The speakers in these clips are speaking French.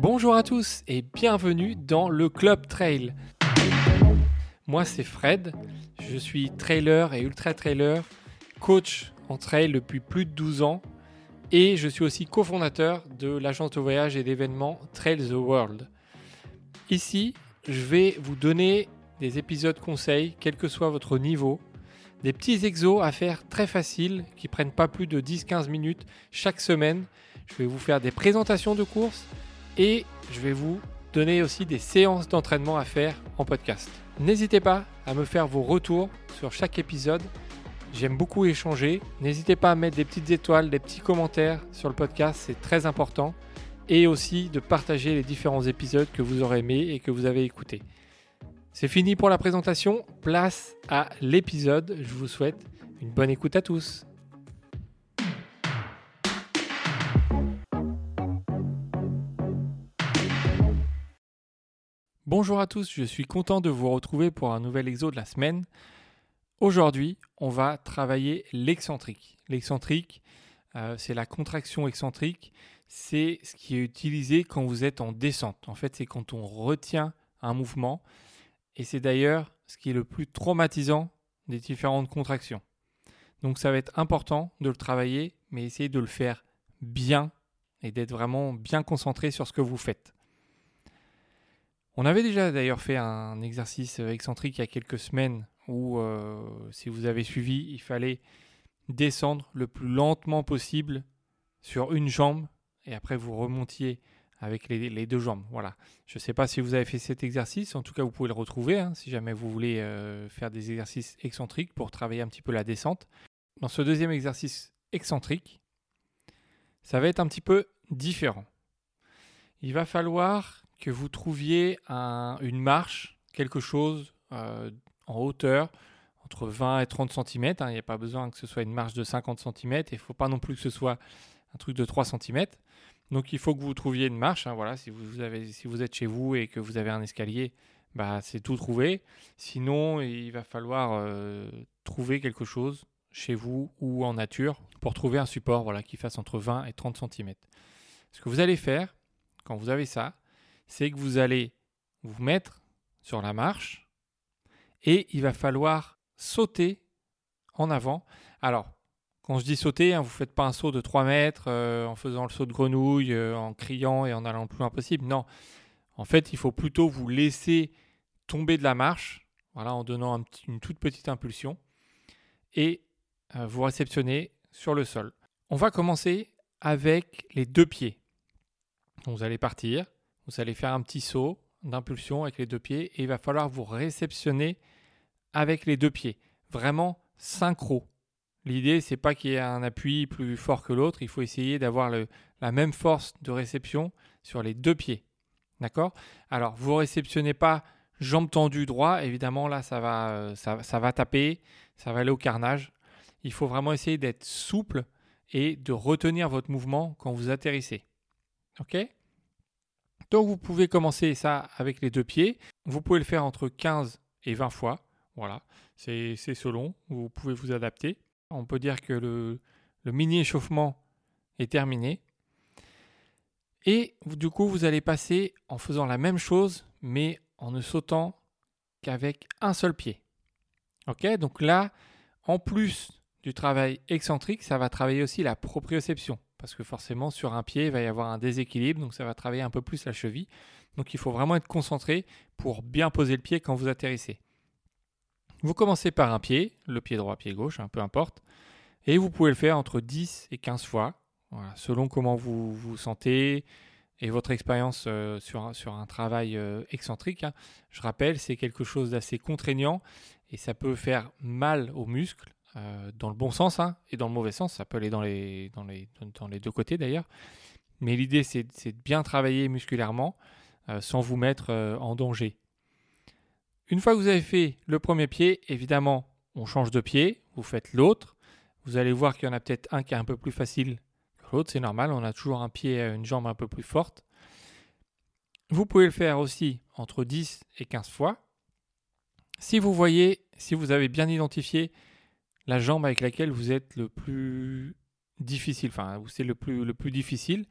Bonjour à tous et bienvenue dans le Club Trail. Moi c'est Fred, je suis trailer et ultra trailer, coach en trail depuis plus de 12 ans et je suis aussi cofondateur de l'agence de voyage et d'événements Trail the World. Ici, je vais vous donner des épisodes conseils, quel que soit votre niveau, des petits exos à faire très faciles qui prennent pas plus de 10-15 minutes chaque semaine. Je vais vous faire des présentations de courses et je vais vous donner aussi des séances d'entraînement à faire en podcast. N'hésitez pas à me faire vos retours sur chaque épisode. J'aime beaucoup échanger. N'hésitez pas à mettre des petites étoiles, des petits commentaires sur le podcast, c'est très important. Et aussi de partager les différents épisodes que vous aurez aimés et que vous avez écoutés. C'est fini pour la présentation, place à l'épisode. Je vous souhaite une bonne écoute à tous. Bonjour à tous, je suis content de vous retrouver pour un nouvel exo de la semaine. Aujourd'hui, on va travailler l'excentrique. L'excentrique, euh, c'est la contraction excentrique, c'est ce qui est utilisé quand vous êtes en descente. En fait, c'est quand on retient un mouvement et c'est d'ailleurs ce qui est le plus traumatisant des différentes contractions. Donc ça va être important de le travailler, mais essayez de le faire bien et d'être vraiment bien concentré sur ce que vous faites. On avait déjà d'ailleurs fait un exercice euh, excentrique il y a quelques semaines où, euh, si vous avez suivi, il fallait descendre le plus lentement possible sur une jambe et après vous remontiez avec les, deux jambes. Voilà. Je ne sais pas si vous avez fait cet exercice, en tout cas vous pouvez le retrouver hein, si jamais vous voulez euh, faire des exercices excentriques pour travailler un petit peu la descente. Dans ce deuxième exercice excentrique, ça va être un petit peu différent. Il va falloir que vous trouviez une marche, quelque chose euh, en hauteur, entre 20 et 30 cm. Hein. Il n'y a pas besoin que ce soit une marche de 50 cm et il ne faut pas non plus que ce soit un truc de 3 cm. Donc il faut que vous trouviez une marche. Hein. voilà, si vous, êtes chez vous et que vous avez un escalier, bah, c'est tout trouvé. Sinon, il va falloir euh, trouver quelque chose chez vous ou en nature pour trouver un support voilà, qui fasse entre 20 et 30 cm. Ce que vous allez faire, quand vous avez ça, c'est que vous allez vous mettre sur la marche et il va falloir sauter en avant. Alors, quand je dis sauter, hein, vous ne faites pas un saut de 3 mètres euh, en faisant le saut de grenouille, euh, en criant et en allant le plus loin possible. Non. En fait, il faut plutôt vous laisser tomber de la marche, voilà, en donnant une toute petite impulsion, et euh, vous réceptionner sur le sol. On va commencer avec les deux pieds. vous allez partir, vous allez faire un petit saut d'impulsion avec les deux pieds et il va falloir vous réceptionner avec les deux pieds. Vraiment synchro. L'idée, c'est pas qu'il y ait un appui plus fort que l'autre. Il faut essayer d'avoir la même force de réception sur les deux pieds. D'accord? Alors, vous ne réceptionnez pas jambes tendues droit. Évidemment, là, ça va, ça, ça va taper, ça va aller au carnage. Il faut vraiment essayer d'être souple et de retenir votre mouvement quand vous atterrissez. OK? Donc vous pouvez commencer ça avec les deux pieds. Vous pouvez le faire entre 15 et 20 fois. Voilà, c'est selon. Vous pouvez vous adapter. On peut dire que le, mini échauffement est terminé. Et du coup, vous allez passer en faisant la même chose, mais en ne sautant qu'avec un seul pied. Ok, donc là, en plus du travail excentrique, ça va travailler aussi la proprioception parce que forcément sur un pied il va y avoir un déséquilibre, donc ça va travailler un peu plus la cheville. Donc il faut vraiment être concentré pour bien poser le pied quand vous atterrissez. Vous commencez par un pied, le pied droit, pied gauche, hein, peu importe, et vous pouvez le faire entre 10 et 15 fois, selon comment vous vous sentez et votre expérience euh, sur, un, travail euh, excentrique. Hein. Je rappelle, c'est quelque chose d'assez contraignant et ça peut faire mal aux muscles euh, dans le bon sens hein, et dans le mauvais sens. Ça peut aller dans les, deux côtés d'ailleurs. Mais l'idée, c'est de bien travailler musculairement euh, sans vous mettre euh, en danger. Une fois que vous avez fait le premier pied, évidemment, on change de pied, vous faites l'autre. Vous allez voir qu'il y en a peut-être un qui est un peu plus facile que l'autre, c'est normal, on a toujours un pied, une jambe un peu plus forte. Vous pouvez le faire aussi entre 10 et 15 fois. Si vous voyez, si vous avez bien identifié la jambe avec laquelle vous êtes le plus difficile, enfin c'est le plus, le plus difficile,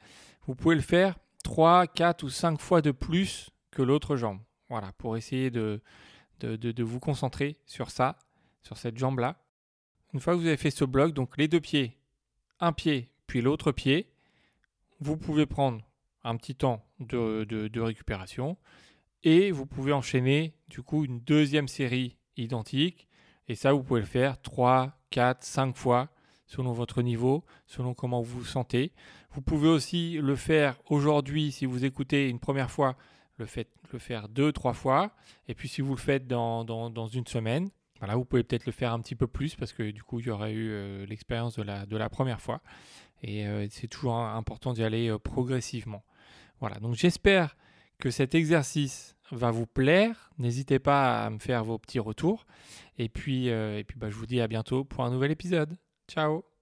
vous pouvez le faire 3, 4 ou 5 fois de plus que l'autre jambe. Voilà, pour essayer de, vous concentrer sur ça, sur cette jambe-là. Une fois que vous avez fait ce bloc, donc les deux pieds, un pied, puis l'autre pied, vous pouvez prendre un petit temps de, de, récupération et vous pouvez enchaîner du coup une deuxième série identique. Et ça, vous pouvez le faire 3, 4, 5 fois selon votre niveau, selon comment vous vous sentez. Vous pouvez aussi le faire aujourd'hui si vous écoutez une première fois, le, fait, le faire deux, trois fois. Et puis si vous le faites dans, dans, une semaine, voilà, vous pouvez peut-être le faire un petit peu plus parce que du coup, il y aurait eu euh, l'expérience de la, de la première fois. Et euh, c'est toujours important d'y aller euh, progressivement. Voilà, donc j'espère que cet exercice va vous plaire. N'hésitez pas à me faire vos petits retours. Et puis, et puis bah, je vous dis à bientôt pour un nouvel épisode. Ciao